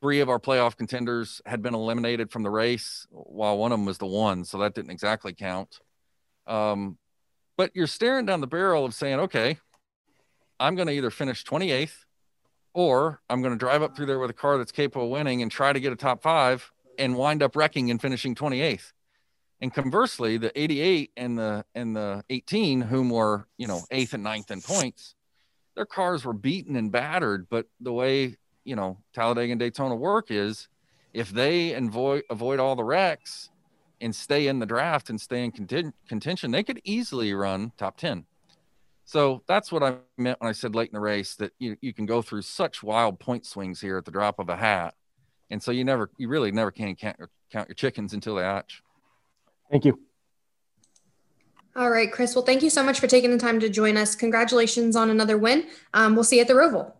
three of our playoff contenders had been eliminated from the race while one of them was the one so that didn't exactly count. Um, but you're staring down the barrel of saying okay i'm going to either finish 28th or i'm going to drive up through there with a car that's capable of winning and try to get a top five and wind up wrecking and finishing 28th. And conversely, the 88 and the and the 18, whom were you know eighth and ninth in points, their cars were beaten and battered. But the way you know Talladega and Daytona work is, if they avoid avoid all the wrecks and stay in the draft and stay in contention, they could easily run top 10. So that's what I meant when I said late in the race that you, you can go through such wild point swings here at the drop of a hat and so you never you really never can count, count your chickens until they hatch. Thank you. All right chris. Well thank you so much for taking the time to join us. Congratulations on another win. Um, we'll see you at the roval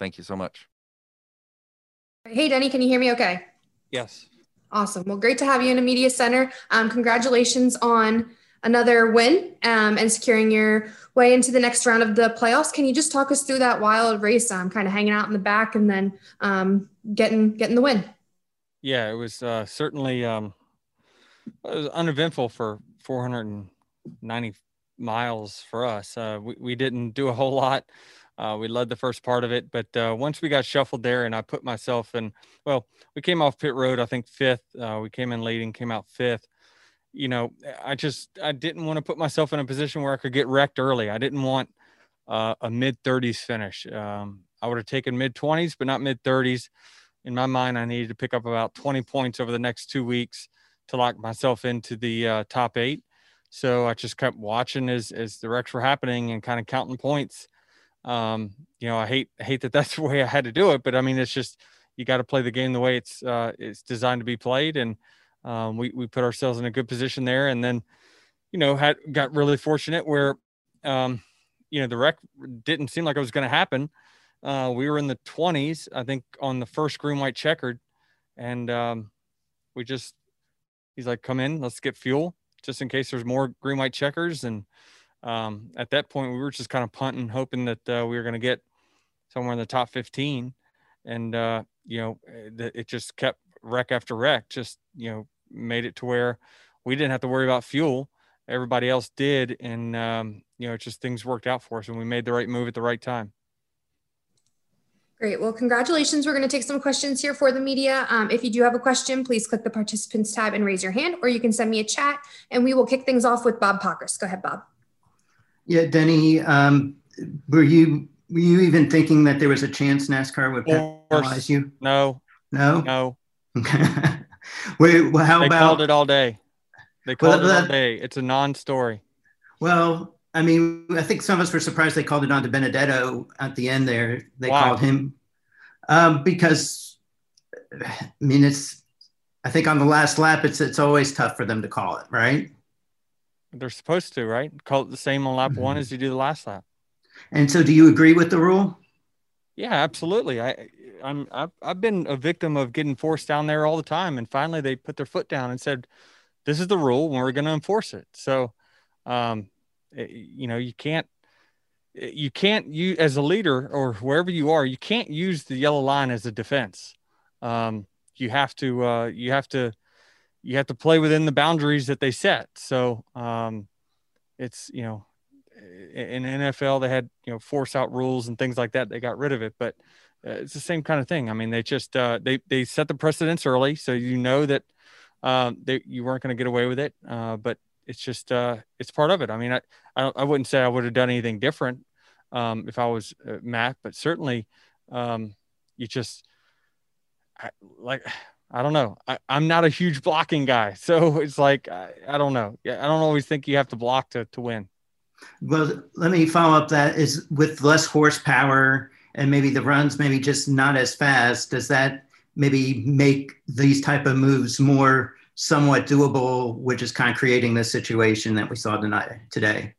thank you so much. Hey denny can you hear me okay? Yes. Awesome. Well great to have you in a media center. Um, congratulations on another win um, and securing your way into the next round of the playoffs. Can you just talk us through that wild race? Um, kind of hanging out in the back and then um, getting getting the win. Yeah, it was uh, certainly um, it was uneventful for 490 miles for us. Uh, we we didn't do a whole lot. Uh, we led the first part of it, but uh, once we got shuffled there, and I put myself in. Well, we came off pit road, I think fifth. Uh, we came in leading, came out fifth you know, I just I didn't want to put myself in a position where I could get wrecked early. I didn't want uh, a mid 30s finish. Um, I would have taken mid 20s, but not mid 30s. In my mind, I needed to pick up about 20 points over the next two weeks to lock myself into the uh, top eight. So I just kept watching as as the wrecks were happening and kind of counting points. Um, you know, I hate hate that that's the way I had to do it, but I mean, it's just you got to play the game the way it's uh, it's designed to be played and um, we we put ourselves in a good position there, and then you know had got really fortunate where um, you know the wreck didn't seem like it was going to happen. Uh, we were in the 20s, I think, on the first green white checkered, and um, we just he's like, "Come in, let's get fuel, just in case there's more green white checkers." And um, at that point, we were just kind of punting, hoping that uh, we were going to get somewhere in the top 15, and uh, you know, it just kept wreck after wreck just you know made it to where we didn't have to worry about fuel everybody else did and um, you know just things worked out for us and we made the right move at the right time Great. Well, congratulations. We're going to take some questions here for the media. Um, if you do have a question, please click the participants tab and raise your hand, or you can send me a chat and we will kick things off with Bob Pockrass. Go ahead, Bob. Yeah, Denny, um, were you were you even thinking that there was a chance NASCAR would penalize you? No. No. No. Wait, well, how they about called it all day? They called Well, it all day. It's a non-story. Well, I mean, I think some of us were surprised they called it on DiBenedetto at the end there. They Why? called him um, because, I mean, it's. I think on the last lap, it's it's always tough for them to call it, right? They're supposed to, right? Call it the same on lap one as you do the last lap. And so, do you agree with the rule? Yeah, absolutely. I, I'm, I've, I've been a victim of getting forced down there all the time, and finally they put their foot down and said, "This is the rule, and we're going to enforce it." So, um, eh, you know, you can't, eh, you can't you as a leader or wherever you are, you can't use the yellow line as a defense. Um, you have to, uh, you have to, you have to play within the boundaries that they set. So, um, it's you know, in NFL they had you know force out rules and things like that. They got rid of it, but it's the same kind of thing. I mean, they just uh, they they set the precedence early, so you know that um, they you weren't going to get away with it. Uh, but it's just uh, it's part of it. I mean, I I, I wouldn't say I would have done anything different um, if I was uh, Matt, but certainly um, you just I, like I don't know. I, I'm not a huge blocking guy, so it's like I, I don't know. Yeah, I don't always think you have to block to to win. Well, let me follow up. That is with less horsepower and maybe the runs maybe just not as fast. Does that maybe make these type of moves more somewhat doable, which is kind of creating this situation that we saw tonight today?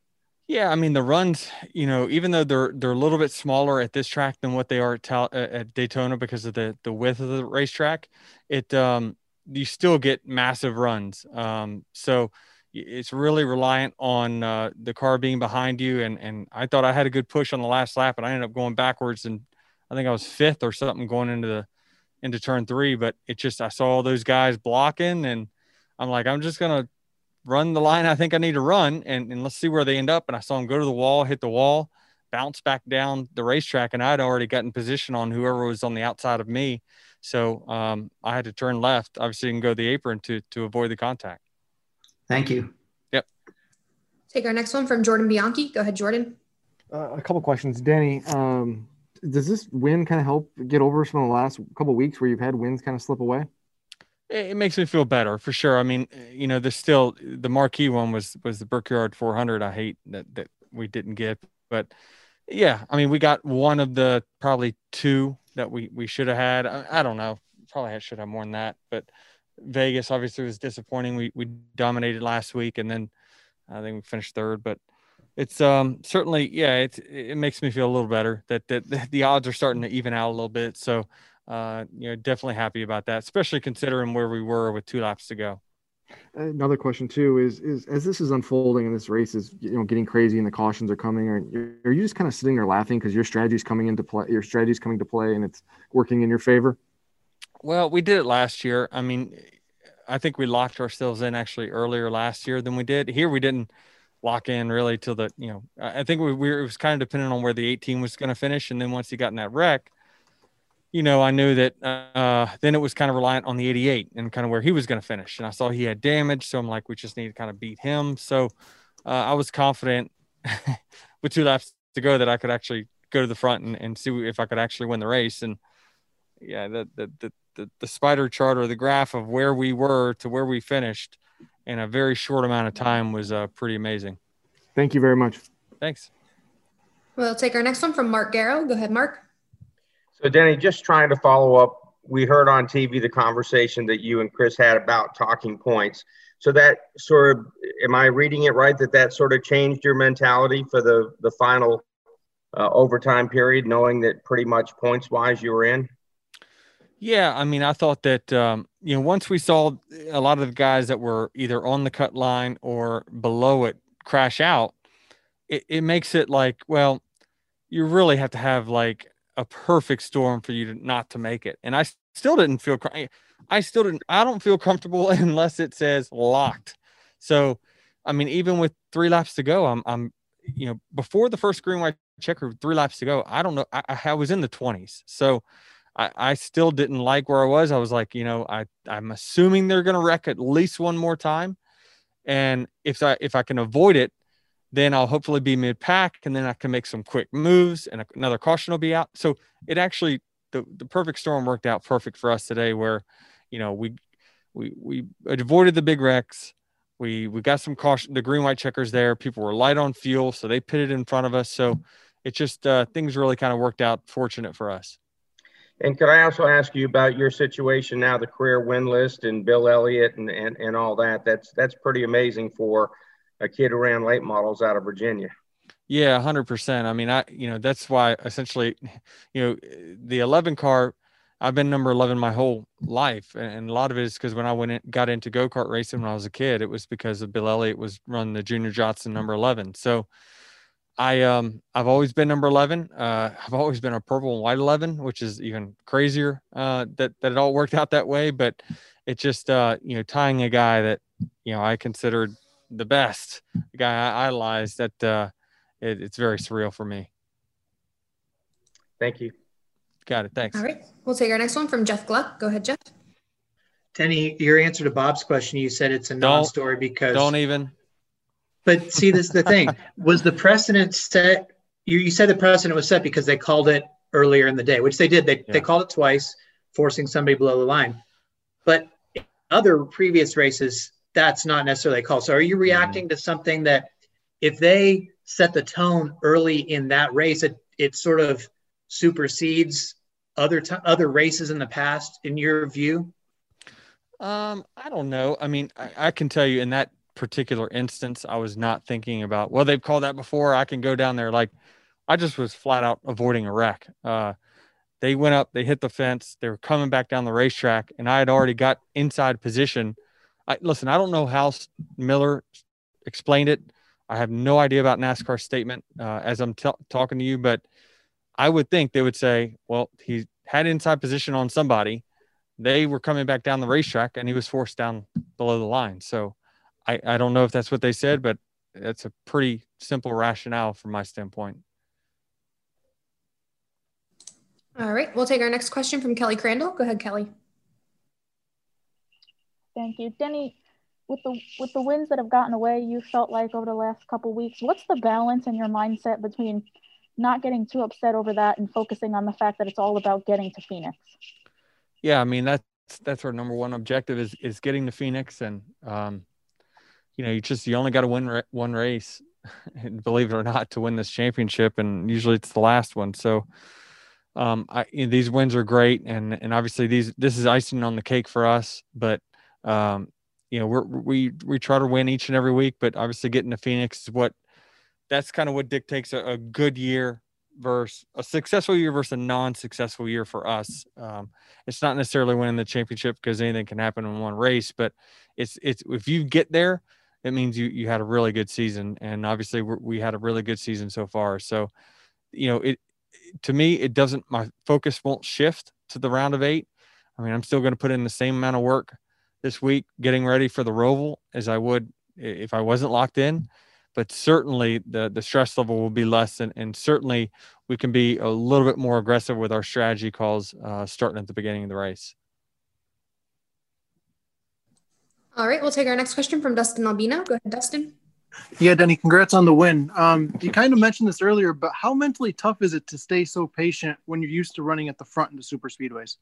Yeah, I mean the runs, you know, even though they're they're a little bit smaller at this track than what they are at, at Daytona because of the the width of the racetrack, it um you still get massive runs. Um, so it's really reliant on uh, the car being behind you. And and I thought I had a good push on the last lap, but I ended up going backwards, and I think I was fifth or something going into the into turn three. But it just I saw all those guys blocking, and I'm like, I'm just gonna run the line I think I need to run, and, and let's see where they end up. And I saw them go to the wall, hit the wall, bounce back down the racetrack, and I'd already gotten position on whoever was on the outside of me. So um, I had to turn left, obviously, and go the apron to to avoid the contact. Thank you. Yep. Take our next one from Jordan Bianchi. Go ahead, Jordan. Uh, a couple questions, Denny. Um, does this win kind of help get over some of the last couple weeks where you've had wins kind of slip away? It makes me feel better for sure. I mean, you know, there's still the marquee one was was the Brickyard 400. I hate that that we didn't get, but yeah, I mean, we got one of the probably two that we we should have had. I, I don't know, probably should have more than that, but Vegas obviously was disappointing. We we dominated last week, and then I think we finished third. But it's um certainly yeah, it it makes me feel a little better that that the odds are starting to even out a little bit. So uh, you know, definitely happy about that, especially considering where we were with two laps to go. Another question too is is as this is unfolding and this race is you know getting crazy and the cautions are coming, are, are you just kind of sitting there laughing because your strategy is coming into play, your strategy is coming to play, and it's working in your favor? Well, we did it last year. I mean, I think we locked ourselves in actually earlier last year than we did. Here we didn't lock in really till the, you know, I think we, we it was kind of dependent on where the 18 was going to finish. And then once he got in that wreck, you know, I knew that uh, then it was kind of reliant on the 88 and kind of where he was going to finish. And I saw he had damage. So I'm like, we just need to kind of beat him. So uh, I was confident with two laps to go that I could actually go to the front and, and see if I could actually win the race. And yeah, the, the, the, the, the spider chart or the graph of where we were to where we finished in a very short amount of time was uh, pretty amazing. Thank you very much. Thanks. We'll take our next one from Mark Garrow. Go ahead, Mark. So, Denny, just trying to follow up. We heard on TV the conversation that you and Chris had about talking points. So that sort of, am I reading it right? That that sort of changed your mentality for the the final uh, overtime period, knowing that pretty much points wise you were in. Yeah, I mean, I thought that um, you know once we saw a lot of the guys that were either on the cut line or below it crash out, it, it makes it like, well, you really have to have like a perfect storm for you to not to make it. And I still didn't feel I still didn't I don't feel comfortable unless it says locked. So, I mean, even with three laps to go, I'm I'm you know before the first green white checker, three laps to go. I don't know. I, I was in the 20s, so I, I still didn't like where I was. I was like, you know, I I'm assuming they're going to wreck at least one more time, and if I if I can avoid it, then I'll hopefully be mid pack, and then I can make some quick moves, and another caution will be out. So it actually the the perfect storm worked out perfect for us today, where you know we we we avoided the big wrecks. We we got some caution. The green white checkers there. People were light on fuel, so they pitted in front of us. So it just uh, things really kind of worked out fortunate for us. And could I also ask you about your situation now, the career win list and Bill Elliott and, and, and all that? That's that's pretty amazing for a kid who ran late models out of Virginia. Yeah, hundred percent. I mean, I you know that's why essentially, you know, the eleven car. I've been number eleven my whole life, and a lot of it is because when I went in, got into go kart racing when I was a kid, it was because of Bill Elliott was running the Junior Johnson number eleven. So I um I've always been number 11. Uh, I've always been a purple and white 11, which is even crazier uh, that that it all worked out that way. But it's just uh, you know tying a guy that you know I considered the best, the guy I idolized. That uh, it, it's very surreal for me. Thank you. Got it. Thanks. All right, we'll take our next one from Jeff Gluck. Go ahead, Jeff. Denny, your answer to Bob's question, you said it's a non-story because don't even but see, this is the thing: was the precedent set? You, you said the precedent was set because they called it earlier in the day, which they did. They yeah. they called it twice, forcing somebody below the line. But other previous races, that's not necessarily called. So, are you reacting mm-hmm. to something that, if they set the tone early in that race, it it sort of supersedes other t- other races in the past, in your view? Um, I don't know. I mean, I, I can tell you in that particular instance, I was not thinking about, well, they've called that before. I can go down there. Like I just was flat out avoiding a wreck. Uh, they went up, they hit the fence, they were coming back down the racetrack, and I had already got inside position. I, listen, I don't know how Miller explained it. I have no idea about NASCAR's statement uh, as I'm t- talking to you, but I would think they would say, well, he had inside position on somebody. They were coming back down the racetrack and he was forced down below the line. So I, I don't know if that's what they said, but that's a pretty simple rationale from my standpoint. All right, we'll take our next question from Kelly Crandall. Go ahead, Kelly. Thank you, Denny. With the with the wins that have gotten away, you felt like over the last couple weeks. What's the balance in your mindset between not getting too upset over that and focusing on the fact that it's all about getting to Phoenix? Yeah, I mean that's that's our number one objective is is getting to Phoenix, and um, you know, you just you only got to win one race, believe it or not, to win this championship, and usually it's the last one. So um, I, you know, these wins are great, and and obviously these this is icing on the cake for us. But um, you know, we're, we we try to win each and every week, but obviously getting to Phoenix is what that's kind of what dictates a, a good year versus a successful year versus a non-successful year for us. Um, it's not necessarily winning the championship because anything can happen in one race, but it's it's if you get there, it means you you had a really good season, and obviously we had a really good season so far. So, you know, it to me, it doesn't, my focus won't shift to the round of eight. I mean, I'm still going to put in the same amount of work this week getting ready for the Roval as I would if I wasn't locked in. But certainly the, the stress level will be less, and, and certainly we can be a little bit more aggressive with our strategy calls uh, starting at the beginning of the race. All right, we'll take our next question from Dustin Albino. Go ahead, Dustin. Yeah, Denny, congrats on the win. Um, you kind of mentioned this earlier, but how mentally tough is it to stay so patient when you're used to running at the front in the super speedways?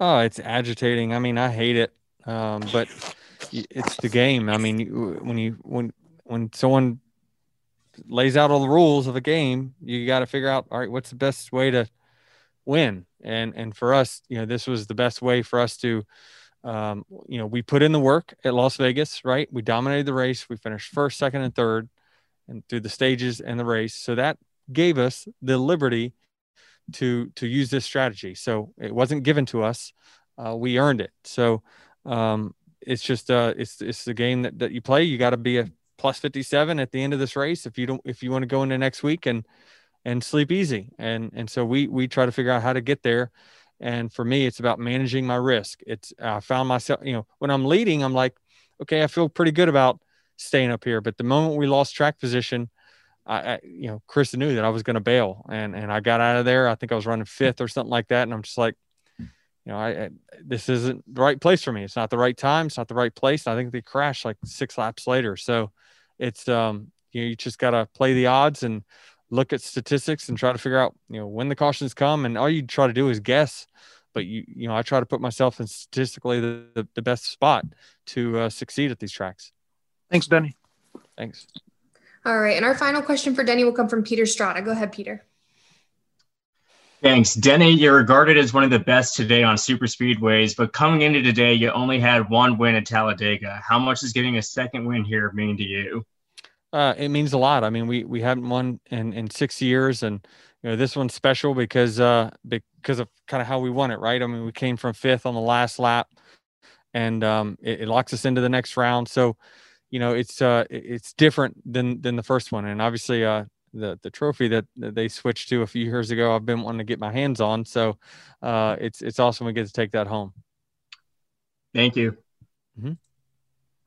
Oh, it's agitating. I mean, I hate it, um, but it's the game. I mean, when you when when someone lays out all the rules of a game, you got to figure out all right, what's the best way to win? And and for us, you know, this was the best way for us to um, you know, we put in the work at Las Vegas, right? We dominated the race. We finished first, second, and third, and through the stages and the race. So that gave us the liberty to to use this strategy. So it wasn't given to us; uh, we earned it. So um, it's just uh, it's it's the game that, that you play. You got to be a plus fifty seven at the end of this race if you don't if you want to go into next week and and sleep easy. And and so we we try to figure out how to get there. And for me, it's about managing my risk. It's I found myself, you know, when I'm leading, I'm like, okay, I feel pretty good about staying up here. But the moment we lost track position, I, I you know, Chris knew that I was going to bail, and and I got out of there. I think I was running fifth or something like that, and I'm just like, you know, I, I this isn't the right place for me. It's not the right time. It's not the right place. And I think they crashed like six laps later. So it's um, you know, you just got to play the odds and look at statistics and try to figure out, you know, when the cautions come. And all you try to do is guess. But you, you know, I try to put myself in statistically the, the, the best spot to uh, succeed at these tracks. Thanks, Denny. Thanks. All right. And our final question for Denny will come from Peter Stratta. Go ahead, Peter. Thanks. Denny, you're regarded as one of the best today on super speedways, but coming into today, you only had one win at Talladega. How much does getting a second win here mean to you? Uh, it means a lot. I mean, we we haven't won in in six years, and you know this one's special because uh because of kind of how we won it, right? I mean, we came from fifth on the last lap, and um, it, it locks us into the next round. So, you know, it's uh it's different than than the first one, and obviously uh the the trophy that, that they switched to a few years ago, I've been wanting to get my hands on. So, uh, it's it's awesome we get to take that home. Thank you. Mm-hmm.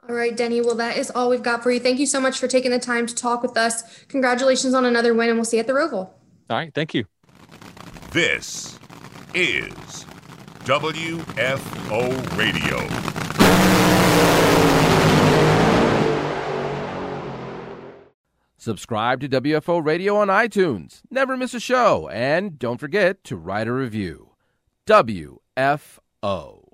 All right, Denny. Well, that is all we've got for you. Thank you so much for taking the time to talk with us. Congratulations on another win, and we'll see you at the Roval. All right. Thank you. This is WFO Radio. Subscribe to WFO Radio on iTunes. Never miss a show. And don't forget to write a review. WFO.